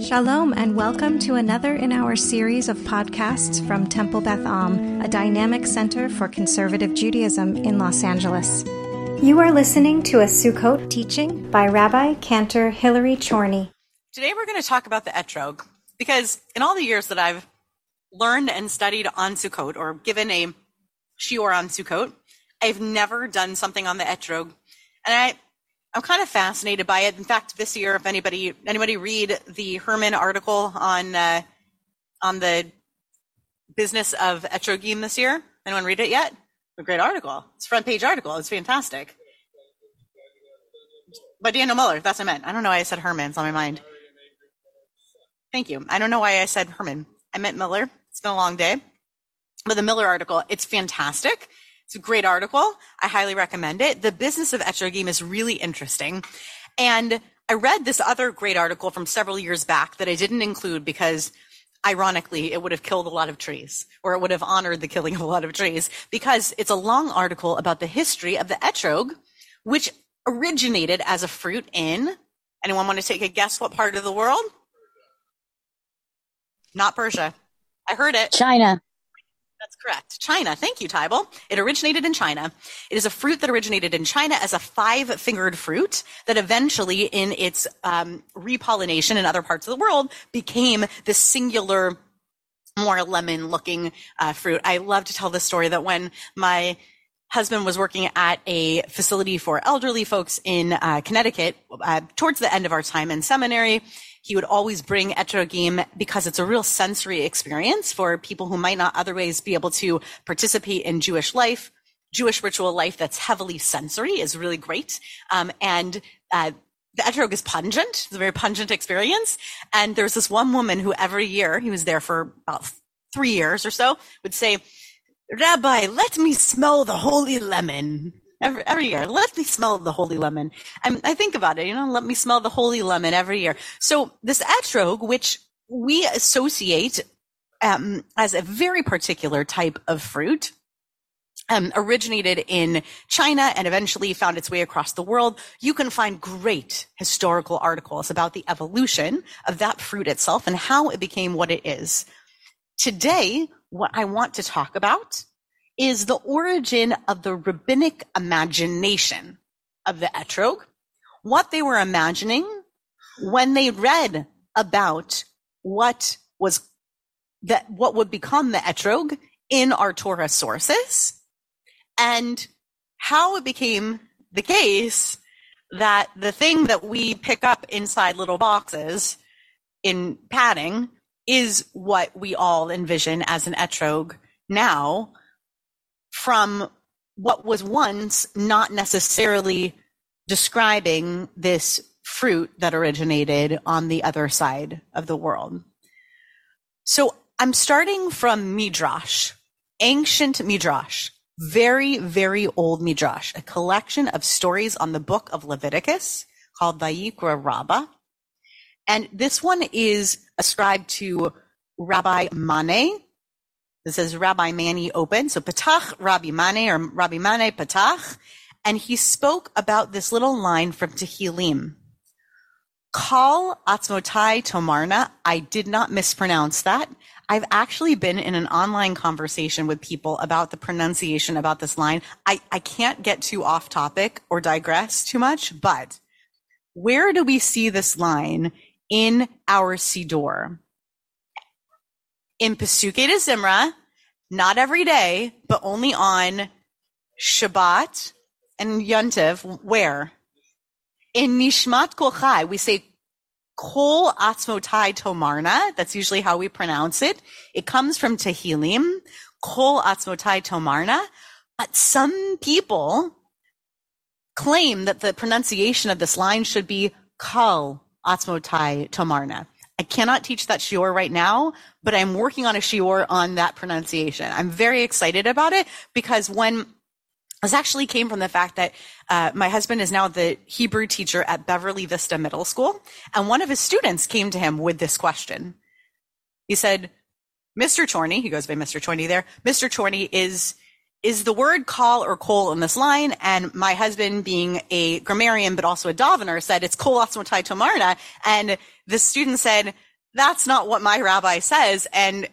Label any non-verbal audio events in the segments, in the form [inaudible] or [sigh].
Shalom, and welcome to another in our series of podcasts from Temple Beth Am, a dynamic center for conservative Judaism in Los Angeles. You are listening to a Sukkot teaching by Rabbi Cantor Hillary Chorny. Today we're going to talk about the etrog because in all the years that I've learned and studied on Sukkot or given a shiur on Sukkot, I've never done something on the etrog. And I, I'm kind of fascinated by it. In fact, this year, if anybody anybody read the Herman article on uh, on the business of etrogim this year, anyone read it yet? A great article. It's a front page article. It's fantastic. By Daniel Miller, that's what I meant. I don't know why I said Herman. It's on my mind. Thank you. I don't know why I said Herman. I meant Miller. It's been a long day. But the Miller article, it's fantastic. It's a great article. I highly recommend it. The business of etrogim is really interesting. And I read this other great article from several years back that I didn't include because ironically, it would have killed a lot of trees or it would have honored the killing of a lot of trees because it's a long article about the history of the etrog, which originated as a fruit in, anyone want to take a guess what part of the world? Not Persia. I heard it. China. That's correct. China. Thank you, Tybal. It originated in China. It is a fruit that originated in China as a five-fingered fruit that eventually, in its um, repollination in other parts of the world, became this singular, more lemon-looking uh, fruit. I love to tell this story that when my husband was working at a facility for elderly folks in uh, Connecticut uh, towards the end of our time in seminary. He would always bring etrogim because it's a real sensory experience for people who might not otherwise be able to participate in Jewish life. Jewish ritual life that's heavily sensory is really great. Um, and uh, the etrog is pungent. It's a very pungent experience. And there's this one woman who every year, he was there for about three years or so, would say, Rabbi, let me smell the holy lemon. Every, every year, let me smell the holy lemon. And I think about it, you know, let me smell the holy lemon every year. So this etrog, which we associate um, as a very particular type of fruit, um, originated in China and eventually found its way across the world. You can find great historical articles about the evolution of that fruit itself and how it became what it is. Today, what I want to talk about is the origin of the rabbinic imagination of the etrog, what they were imagining when they read about what was that what would become the etrog in our Torah sources and how it became the case that the thing that we pick up inside little boxes in padding is what we all envision as an etrog now from what was once not necessarily describing this fruit that originated on the other side of the world. So I'm starting from Midrash, ancient Midrash, very, very old Midrash, a collection of stories on the book of Leviticus called Vayikra Rabbah. And this one is ascribed to Rabbi Mani. This is Rabbi Mani open. So Patach Rabbi Mani or Rabbi Mani Patach. And he spoke about this little line from Tehillim. Kal Atzmotai Tomarna. I did not mispronounce that. I've actually been in an online conversation with people about the pronunciation about this line. I, I can't get too off topic or digress too much, but where do we see this line in our Siddur? In Pesukei de Zimra, not every day, but only on Shabbat and Yontiv. Where? In Nishmat Kol Chai, we say Kol Atzmotai Tomarna. That's usually how we pronounce it. It comes from Tehillim. Kol Atzmotai Tomarna. But some people claim that the pronunciation of this line should be Kal Atzmotai Tomarna. I cannot teach that shiur right now, but I'm working on a shiur on that pronunciation. I'm very excited about it because when this actually came from the fact that uh, my husband is now the Hebrew teacher at Beverly Vista Middle School, and one of his students came to him with this question. He said, "Mr. Chorny, he goes by Mr. Chorny there. Mr. Chorny is is the word call or kol in this line? And my husband, being a grammarian but also a davener, said it's kol atzmotai tomarna. And the student said, that's not what my rabbi says. And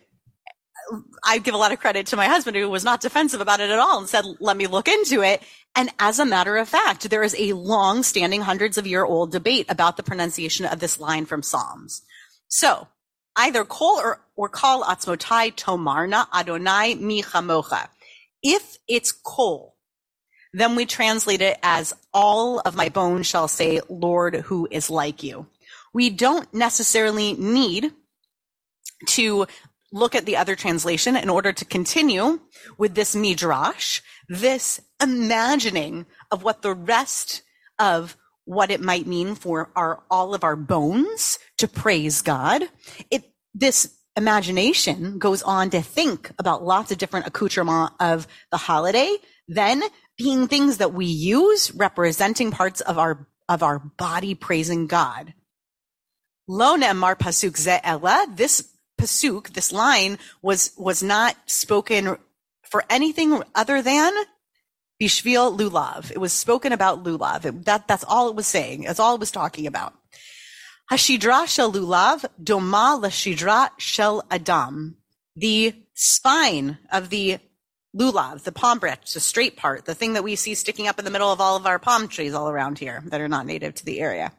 I give a lot of credit to my husband who was not defensive about it at all and said, let me look into it. And as a matter of fact, there is a long standing hundreds of year old debate about the pronunciation of this line from Psalms. So either kol or, or kol atzmotai tomarna Adonai mi chamocha. If it's kol, then we translate it as all of my bones shall say, Lord, who is like you. We don't necessarily need to look at the other translation in order to continue with this midrash, this imagining of what the rest of what it might mean for our all of our bones to praise God. It this imagination goes on to think about lots of different accoutrements of the holiday, then being things that we use representing parts of our of our body praising God. Lo ne'emar pasuk ze ella. This pasuk, this line was was not spoken for anything other than bishvil lulav. It was spoken about lulav. It, that that's all it was saying. That's all it was talking about. Hashidra shel lulav doma lashidra shel adam. The spine of the lulav, the palm branch, the straight part, the thing that we see sticking up in the middle of all of our palm trees all around here that are not native to the area.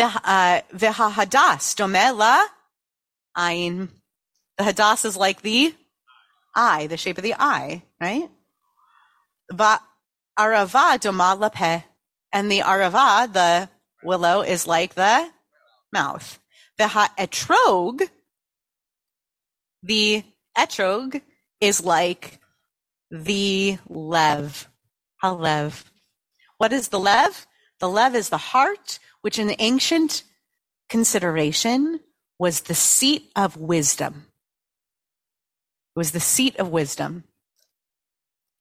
Uh, V'hahadas dome la ayin. The hadas is like the eye, the shape of the eye, right? Va arava doma la pe. And the arava, the willow, is like the mouth. The etrog, the etrog is like the lev. Halev. What is the lev? The lev is the heart, which in ancient consideration was the seat of wisdom. It was the seat of wisdom.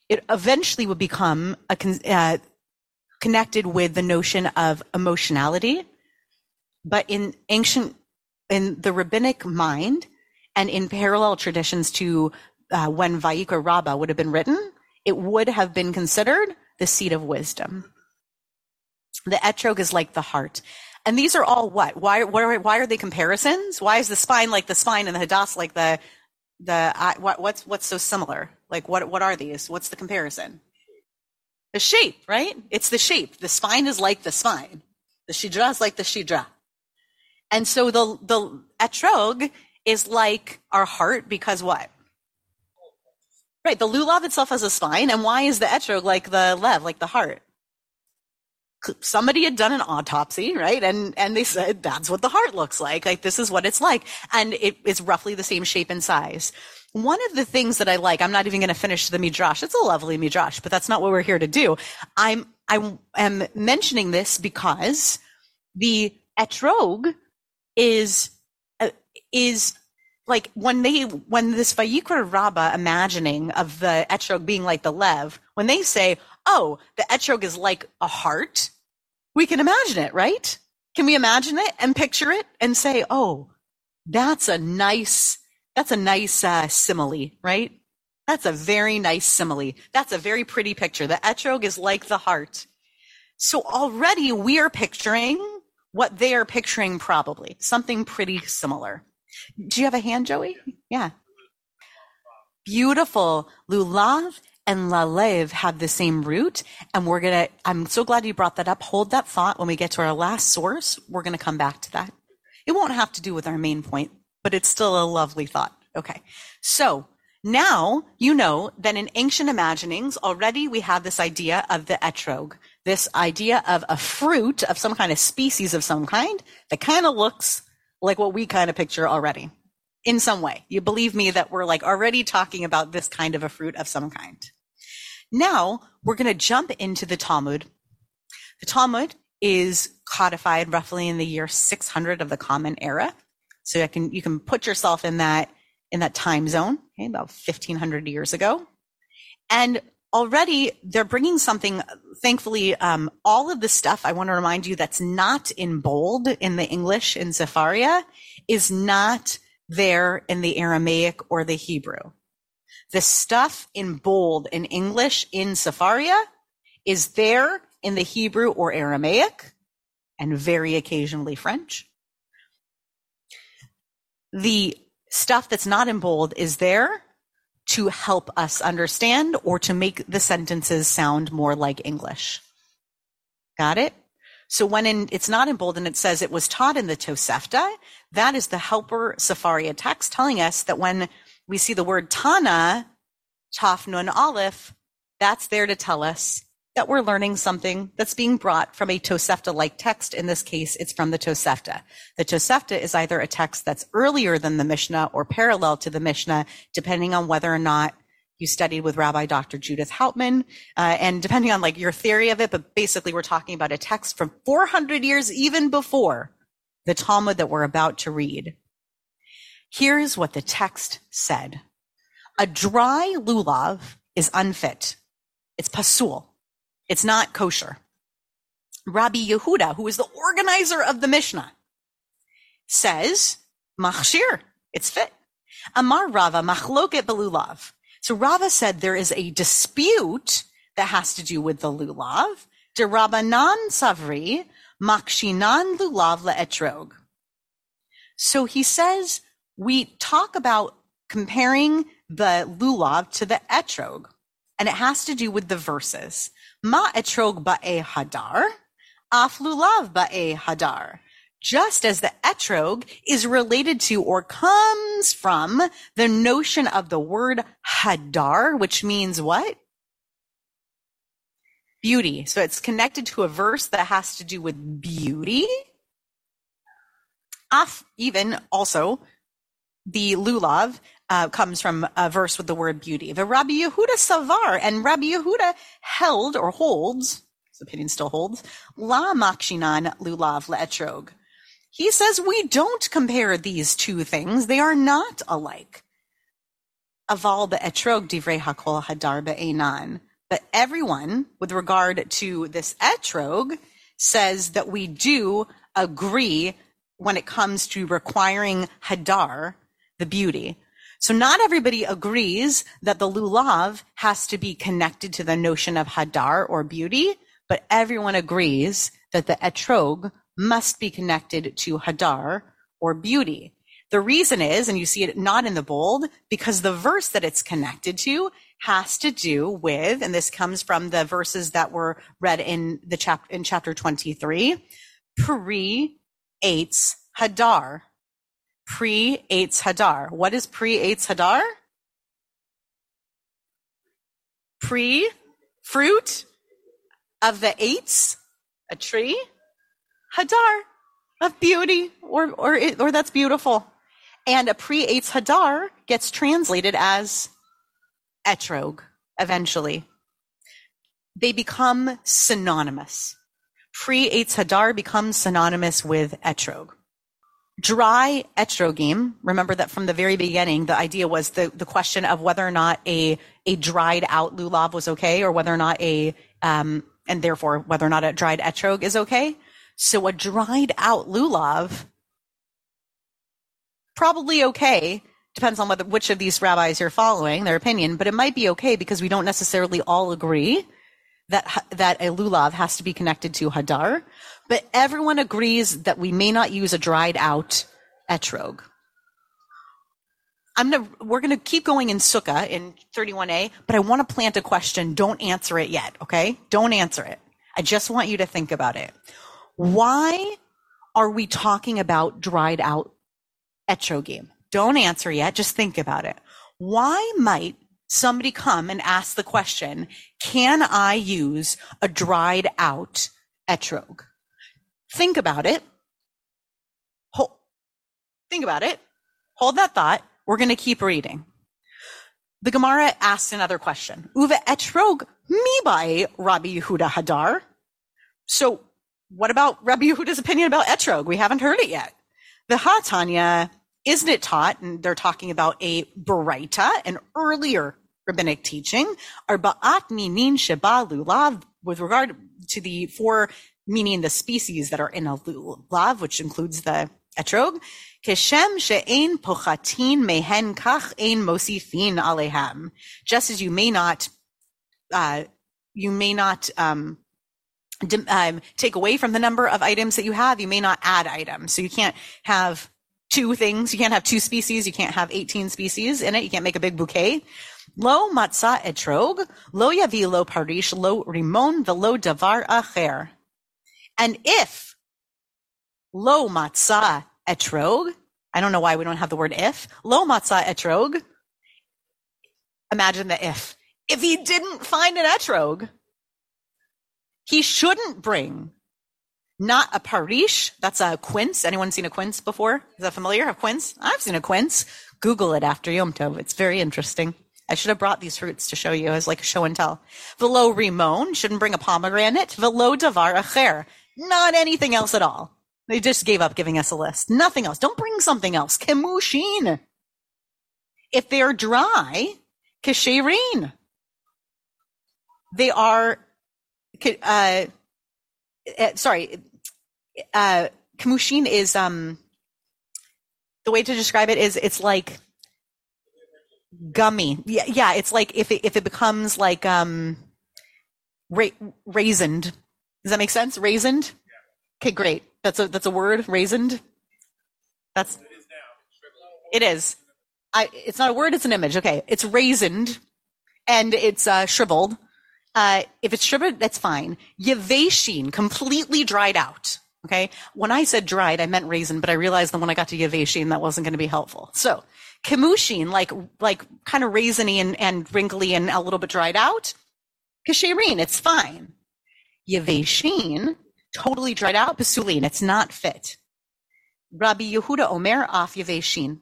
It eventually would become a, uh, connected with the notion of emotionality. But in ancient, in the rabbinic mind, and in parallel traditions to uh, when Vayikra Rabbah would have been written, it would have been considered the seat of wisdom. The etrog is like the heart. And these are all what? Why, why, why are they comparisons? Why is the spine like the spine and the hadas like the, the, what, what's, what's so similar? Like what, what are these? What's the comparison? The shape, right? It's the shape. The spine is like the spine. The shidra is like the shidra. And so the, the etrog is like our heart because what? Right. The lulav itself has a spine. And why is the etrog like the lev, like the heart? Somebody had done an autopsy, right? And, and they said, that's what the heart looks like. Like, this is what it's like. And it is roughly the same shape and size. One of the things that I like, I'm not even going to finish the midrash. It's a lovely midrash, but that's not what we're here to do. I'm, I am mentioning this because the etrog is, uh, is like when they, when this Vayikra Rabbah imagining of the etrog being like the lev, when they say, oh, the etrog is like a heart, we can imagine it, right? Can we imagine it and picture it and say, oh, that's a nice, that's a nice uh, simile, right? That's a very nice simile. That's a very pretty picture. The etrog is like the heart. So already we are picturing what they are picturing probably, something pretty similar. Do you have a hand, Joey? Yeah. Beautiful. Lulav and Lalev have the same root. And we're going to, I'm so glad you brought that up. Hold that thought. When we get to our last source, we're going to come back to that. It won't have to do with our main point, but it's still a lovely thought. Okay. So now you know that in ancient imaginings, already we have this idea of the etrog, this idea of a fruit of some kind of species of some kind that kind of looks like what we kind of picture already in some way. You believe me that we're like already talking about this kind of a fruit of some kind. Now we're going to jump into the Talmud. The Talmud is codified roughly in the year 600 of the Common Era. So you can, you can put yourself in that, in that time zone, okay, about 1500 years ago. And already they're bringing something, thankfully, um, all of the stuff I want to remind you that's not in bold in the English in Sefaria is not there in the Aramaic or the Hebrew. The stuff in bold in English in Sefaria is there in the Hebrew or Aramaic and very occasionally French. The stuff that's not in bold is there to help us understand or to make the sentences sound more like English. Got it? So when in, it's not in bold and it says it was taught in the Tosefta, that is the helper Sefaria text telling us that when we see the word Tana, Taf Nun Aleph, that's there to tell us that we're learning something that's being brought from a Tosefta like text. In this case, it's from the Tosefta. The Tosefta is either a text that's earlier than the Mishnah or parallel to the Mishnah, depending on whether or not you studied with Rabbi Dr. Judith Hauptman, uh, and depending on like your theory of it, but basically we're talking about a text from 400 years even before the Talmud that we're about to read. Here's what the text said. A dry lulav is unfit. It's pasul. It's not kosher. Rabbi Yehuda, who is the organizer of the Mishnah, says, machshir, it's fit. Amar Rava, machloket belulav. So Rava said there is a dispute that has to do with the lulav. De Rabbanan Savri, makshinan lulav le'etrog. So he says, we talk about comparing the lulav to the etrog, and it has to do with the verses. Ma etrog ba'e hadar, af lulav ba'e hadar. Just as the etrog is related to or comes from the notion of the word hadar, which means what? Beauty. So it's connected to a verse that has to do with beauty. Af, even also, the lulav uh, comes from a verse with the word beauty. The Rabbi Yehuda Savar, and Rabbi Yehuda held or holds, his opinion still holds, la makshinan lulav le'etrog. He says we don't compare these two things. They are not alike. Aval be'etrog divrei hakol hadar be'enan. But everyone, with regard to this etrog, says that we do agree when it comes to requiring hadar, the beauty. So not everybody agrees that the lulav has to be connected to the notion of hadar or beauty, but everyone agrees that the etrog must be connected to hadar or beauty. The reason is, and you see it not in the bold, because the verse that it's connected to has to do with, and this comes from the verses that were read in the chapter in chapter 23, pre Eitz Hadar pre Eitz Hadar. What is pre Eitz Hadar? Pre fruit of the Eitz, a tree, Hadar of beauty, or or or that's beautiful, and a pre Eitz Hadar gets translated as etrog. Eventually, they become synonymous. Pre Eitz Hadar becomes synonymous with etrog dry etrogim. Remember that from the very beginning, the idea was the, the question of whether or not a, a dried out lulav was okay or whether or not a, um, and therefore whether or not a dried etrog is okay. So a dried out lulav, probably okay. Depends on whether, which of these rabbis you're following, their opinion, but it might be okay because we don't necessarily all agree that, that a lulav has to be connected to hadar but everyone agrees that we may not use a dried out etrog. I'm gonna, we're going to keep going in Sukkah in 31a, but I want to plant a question. Don't answer it yet, okay? Don't answer it. I just want you to think about it. Why are we talking about dried out etrogim? Don't answer yet. Just think about it. Why might somebody come and ask the question, can I use a dried out etrog? Think about it. Hold, think about it. Hold that thought. We're going to keep reading. The Gemara asks another question. Uve etrog mibai Rabbi Yehuda Hadar. So what about Rabbi Yehuda's opinion about etrog? We haven't heard it yet. The Hatanya, isn't it taught? And they're talking about a Baraita, an earlier rabbinic teaching, Arba'at minin sheba lulav, with regard to the four meaning the species that are in a lulav, which includes the etrog. Keshem she'ein pochatin mehen kach ein mosifin alehem. Just as you may not, uh, you may not, um, um, take away from the number of items that you have, you may not add items. So you can't have two things. You can't have two species. You can't have 18 species in it. You can't make a big bouquet. Lo matzah etrog, lo yavi lo parish, lo rimon, velo davar acher. And if lo matzah etrog, I don't know why we don't have the word if, lo matzah etrog, imagine the if. If he didn't find an etrog, he shouldn't bring not a parish. That's a quince. Anyone seen a quince before? Is that familiar? A quince? I've seen a quince. Google it after Yom Tov. It's very interesting. I should have brought these fruits to show you as like a show and tell. Velo rimon shouldn't bring a pomegranate. Velo davar acher. Not anything else at all. They just gave up giving us a list. Nothing else. Don't bring something else. Kemushin. If they're dry, kesherin. They are, uh, uh, sorry, uh, kamushin is, um, the way to describe it is it's like gummy. Yeah, yeah. It's like if it, if it becomes like um, ra- raisined. Does that make sense? Raisined. Okay, great. That's a that's a word. Raisined. That's. It is. I. It's not a word. It's an image. Okay, it's raisined, and it's uh, shriveled. Uh, if it's shriveled, that's fine. Yaveshin, completely dried out. Okay. When I said dried, I meant raisin, but I realized that when I got to Yaveshin, that wasn't going to be helpful. So Kemushin, like, like kind of raisiny and, and wrinkly and a little bit dried out. Kashirin, it's fine. Yaveshin, totally dried out. Basulin, it's not fit. Rabbi Yehuda Omer off Yaveshin.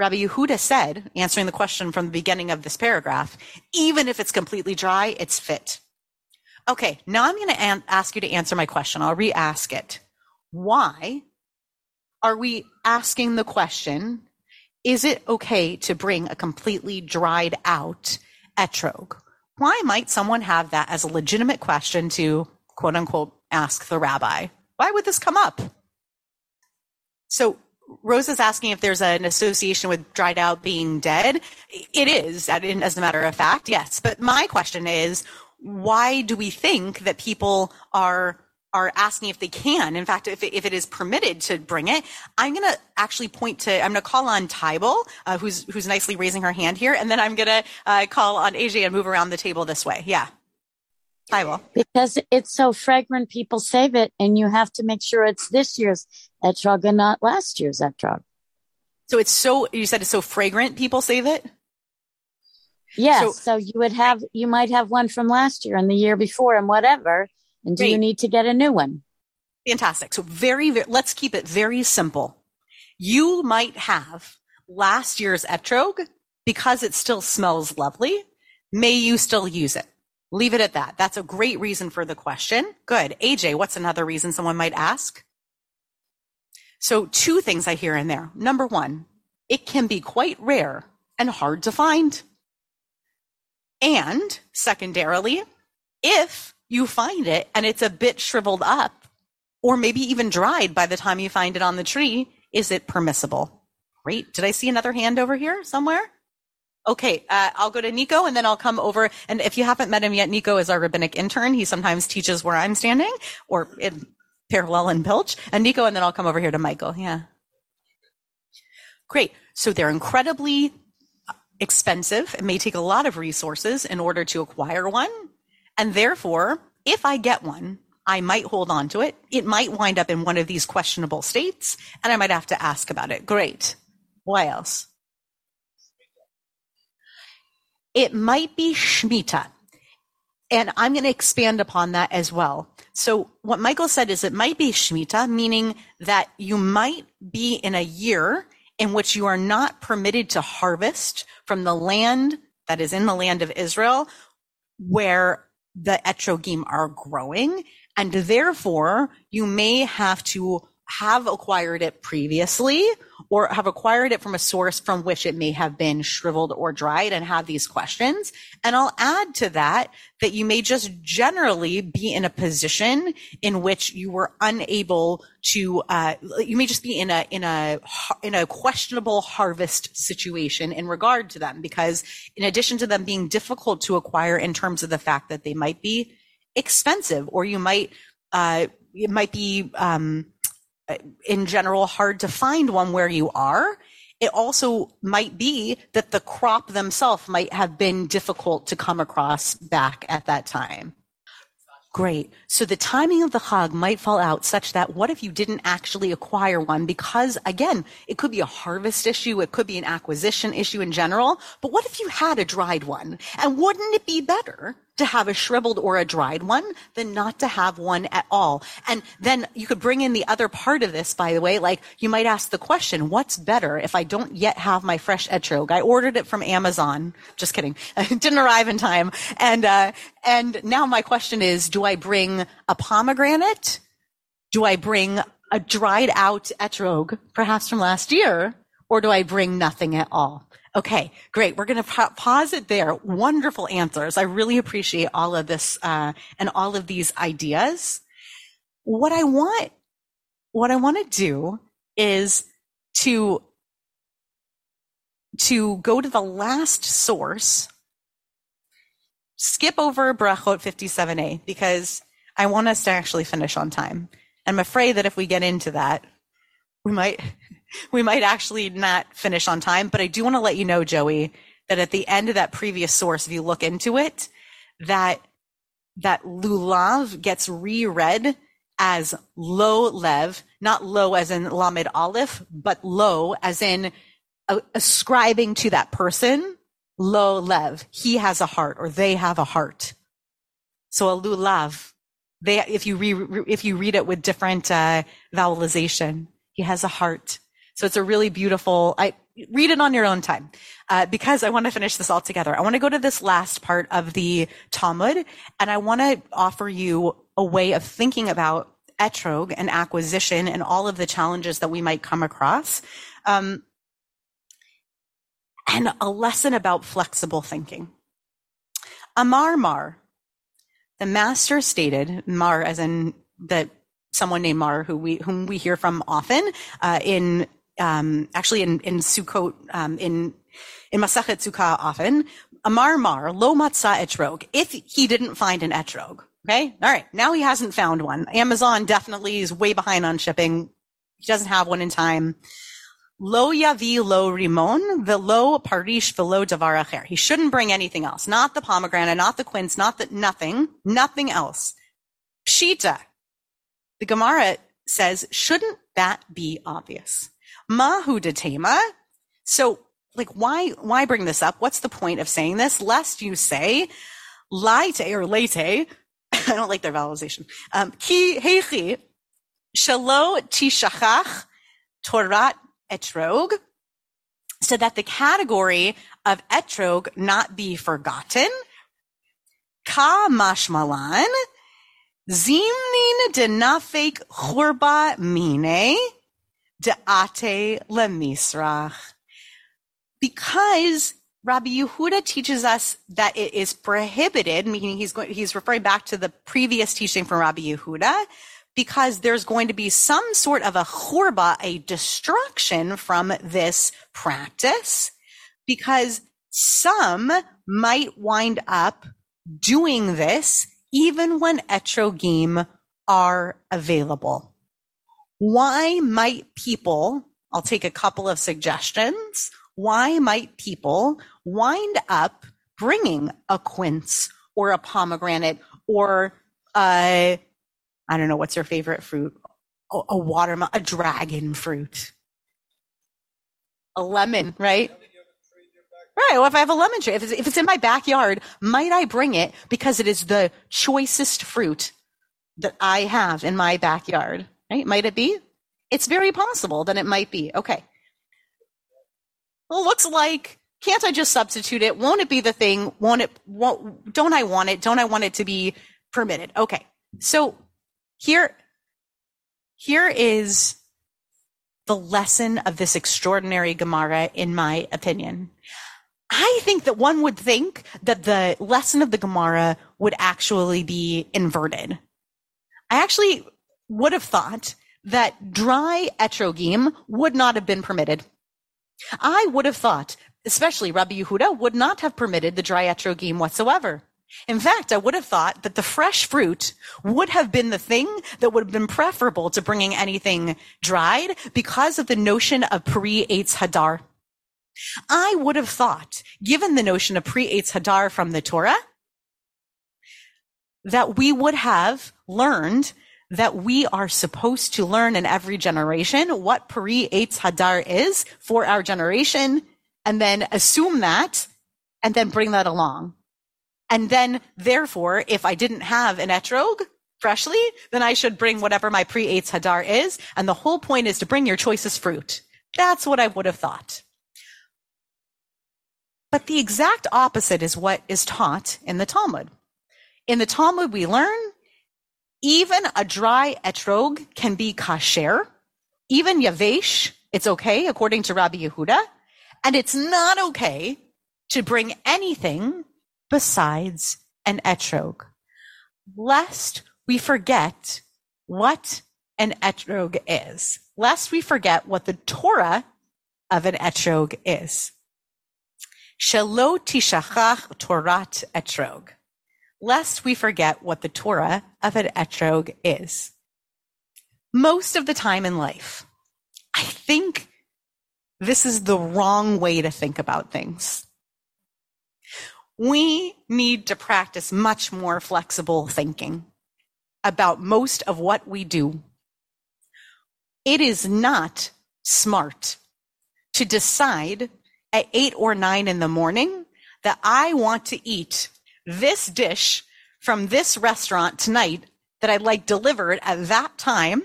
Rabbi Yehuda said, answering the question from the beginning of this paragraph, even if it's completely dry, it's fit. Okay, now I'm going to an- ask you to answer my question. I'll re ask it. Why are we asking the question is it okay to bring a completely dried out etrog? Why might someone have that as a legitimate question to quote unquote ask the rabbi? Why would this come up? So Rose is asking if there's an association with dried out being dead. It is, as a matter of fact, yes. But my question is, why do we think that people are are asking if they can. In fact, if it, if it is permitted to bring it, I'm going to actually point to, I'm going to call on Tybal, uh, who's, who's nicely raising her hand here. And then I'm going to uh, call on AJ and move around the table this way. Yeah. Tybal. Because it's so fragrant, people save it and you have to make sure it's this year's etrog and not last year's etrog. So it's so, you said it's so fragrant, people save it? Yes. So, so you would have, you might have one from last year and the year before and whatever and do Great. you need to get a new one? Fantastic. So very, very, let's keep it very simple. You might have last year's etrog because it still smells lovely. May you still use it? Leave it at that. That's a great reason for the question. Good. AJ, what's another reason someone might ask? So two things I hear in there. Number one, it can be quite rare and hard to find. And secondarily, if you find it and it's a bit shriveled up or maybe even dried by the time you find it on the tree, is it permissible? Great. Did I see another hand over here somewhere? Okay, uh, I'll go to Nico and then I'll come over. And if you haven't met him yet, Nico is our rabbinic intern. He sometimes teaches where I'm standing or in parallel in Pilch. And Nico, and then I'll come over here to Michael. Yeah. Great. So they're incredibly expensive. It may take a lot of resources in order to acquire one. And therefore, if I get one, I might hold on to it. It might wind up in one of these questionable states, and I might have to ask about it. Great. Why else? It might be Shemitah. And I'm going to expand upon that as well. So what Michael said is it might be Shemitah, meaning that you might be in a year in which you are not permitted to harvest from the land that is in the land of Israel, where the etrogim are growing. And therefore, you may have to have acquired it previously or have acquired it from a source from which it may have been shriveled or dried and have these questions. And I'll add to that that you may just generally be in a position in which you were unable to, uh, you may just be in a, in a, in a questionable harvest situation in regard to them because in addition to them being difficult to acquire in terms of the fact that they might be expensive or you might, uh, it might be, um, in general hard to find one where you are. It also might be that the crop themselves might have been difficult to come across back at that time. Great. So the timing of the Chag might fall out such that what if you didn't actually acquire one? Because again, it could be a harvest issue. It could be an acquisition issue in general. But what if you had a dried one? And wouldn't it be better to have a shriveled or a dried one than not to have one at all. And then you could bring in the other part of this, by the way, like you might ask the question, what's better if I don't yet have my fresh etrog? I ordered it from Amazon. Just kidding. [laughs] It didn't arrive in time. And, uh, and now my question is, do I bring a pomegranate? Do I bring a dried out etrog, perhaps from last year? Or do I bring nothing at all? Okay, great. We're going to pa- pause it there. Wonderful answers. I really appreciate all of this uh, and all of these ideas. What I want, what I want to do is to to go to the last source, skip over Brachot 57a because I want us to actually finish on time. I'm afraid that if we get into that, we might we might actually not finish on time, but I do want to let you know, Joey, that at the end of that previous source, if you look into it, that that lulav gets reread as lo lev, not lo as in lamed aleph, but lo as in uh, ascribing to that person, lo lev. He has a heart or they have a heart. So a lulav, they, if you re, if you read it with different, uh, vowelization, he has a heart. So it's a really beautiful, I read it on your own time. Uh, because I want to finish this all together. I want to go to this last part of the Talmud and I want to offer you a way of thinking about etrog and acquisition and all of the challenges that we might come across. Um, and a lesson about flexible thinking. Amar Mar, the master stated, Mar as in that someone named Mar, who we whom we hear from often uh, in um, actually in in Sukkot um, in in Masachet Sukkah often. Amar Mar lo matza etrog. If he didn't find an etrog, okay, all right. Now he hasn't found one. Amazon definitely is way behind on shipping. He doesn't have one in time. Lo yavi lo rimon velo parish velo davar acher. He shouldn't bring anything else. Not the pomegranate, not the quince, not the nothing, nothing else. Pshita. The Gemara says, shouldn't that be obvious? Mahu detema. So, like, why, why bring this up? What's the point of saying this? Lest you say, lite or late. [laughs] I don't like their vowelization. Um, ki heichi shalo tishachach torat etrog. So that the category of etrog not be forgotten. Ka mashmalan. Zimnin denafek churba mine deate lemisrach. Because Rabbi Yehuda teaches us that it is prohibited, meaning he's going, he's referring back to the previous teaching from Rabbi Yehuda, because there's going to be some sort of a churba, a destruction from this practice, because some might wind up doing this even when etrogim are available. Why might people, I'll take a couple of suggestions. Why might people wind up bringing a quince or a pomegranate or a, I don't know, what's your favorite fruit? A, a watermelon, a dragon fruit, a lemon, right? Right. Well, if I have a lemon tree, if it's, if it's in my backyard, might I bring it because it is the choicest fruit that I have in my backyard? Right? Might it be? It's very possible that it might be. Okay. Well, looks like can't I just substitute it? Won't it be the thing? Won't it? Won't, don't I want it? Don't I want it to be permitted? Okay. So here, here is the lesson of this extraordinary Gemara, in my opinion. I think that one would think that the lesson of the Gemara would actually be inverted. I actually would have thought that dry etrogim would not have been permitted. I would have thought, especially Rabbi Yehuda, would not have permitted the dry etrogim whatsoever. In fact, I would have thought that the fresh fruit would have been the thing that would have been preferable to bringing anything dried because of the notion of pre Eitz Hadar. I would have thought, given the notion of pre Eitz Hadar from the Torah, that we would have learned that we are supposed to learn in every generation what pre Eitz Hadar is for our generation and then assume that and then bring that along. And then, therefore, if I didn't have an etrog freshly, then I should bring whatever my pre Eitz Hadar is. And the whole point is to bring your choicest fruit. That's what I would have thought. But the exact opposite is what is taught in the Talmud. In the Talmud, we learn even a dry etrog can be kasher. Even yavesh, it's okay according to Rabbi Yehuda. And it's not okay to bring anything besides an etrog, lest we forget what an etrog is, lest we forget what the Torah of an etrog is. Shelo tishachach Torat etrog, lest we forget what the Torah of an etrog is. Most of the time in life, I think this is the wrong way to think about things we need to practice much more flexible thinking about most of what we do. It is not smart to decide at eight or nine in the morning that I want to eat this dish from this restaurant tonight that I'd like delivered at that time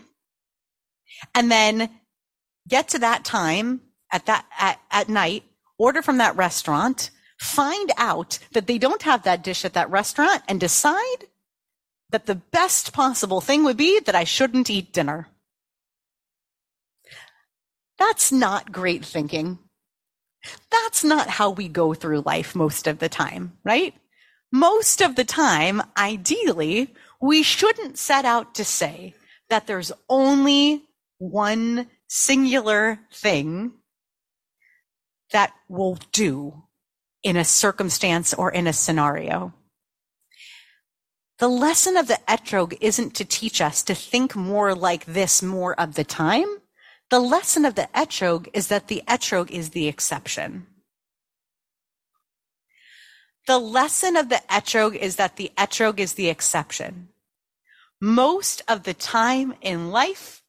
and then get to that time at that at, at night, order from that restaurant, find out that they don't have that dish at that restaurant and decide that the best possible thing would be that I shouldn't eat dinner. That's not great thinking. That's not how we go through life most of the time, right? Most of the time, ideally, we shouldn't set out to say that there's only one singular thing that will do in a circumstance or in a scenario. The lesson of the etrog isn't to teach us to think more like this more of the time. The lesson of the etrog is that the etrog is the exception. The lesson of the etrog is that the etrog is the exception. Most of the time in life,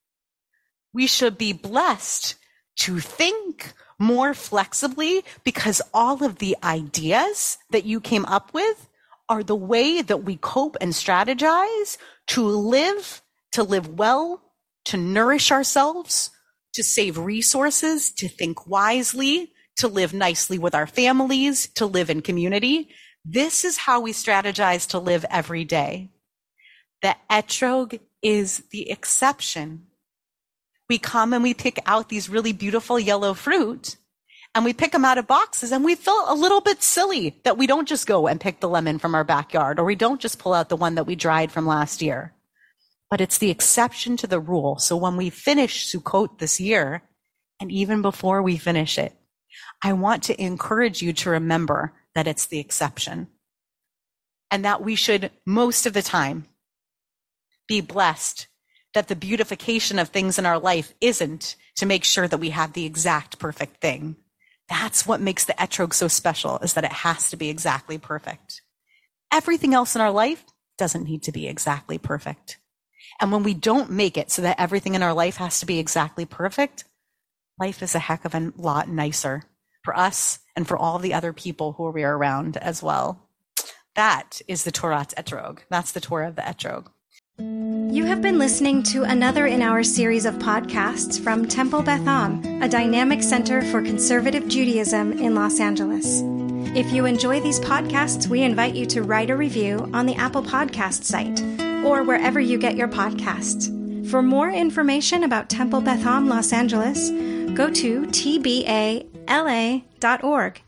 we should be blessed to think more flexibly because all of the ideas that you came up with are the way that we cope and strategize to live, to live well, to nourish ourselves, to save resources, to think wisely, to live nicely with our families, to live in community. This is how we strategize to live every day. The etrog is the exception we come and we pick out these really beautiful yellow fruit and we pick them out of boxes and we feel a little bit silly that we don't just go and pick the lemon from our backyard or we don't just pull out the one that we dried from last year. But it's the exception to the rule. So when we finish Sukkot this year, and even before we finish it, I want to encourage you to remember that it's the exception and that we should most of the time be blessed that the beautification of things in our life isn't to make sure that we have the exact perfect thing. That's what makes the etrog so special is that it has to be exactly perfect. Everything else in our life doesn't need to be exactly perfect. And when we don't make it so that everything in our life has to be exactly perfect, life is a heck of a lot nicer for us and for all the other people who we are around as well. That is the Torat Etrog. That's the Torah of the Etrog. You have been listening to another in our series of podcasts from Temple Beth Am, a dynamic center for conservative Judaism in Los Angeles. If you enjoy these podcasts, we invite you to write a review on the Apple Podcast site or wherever you get your podcasts. For more information about Temple Beth Am Los Angeles, go to tbala.org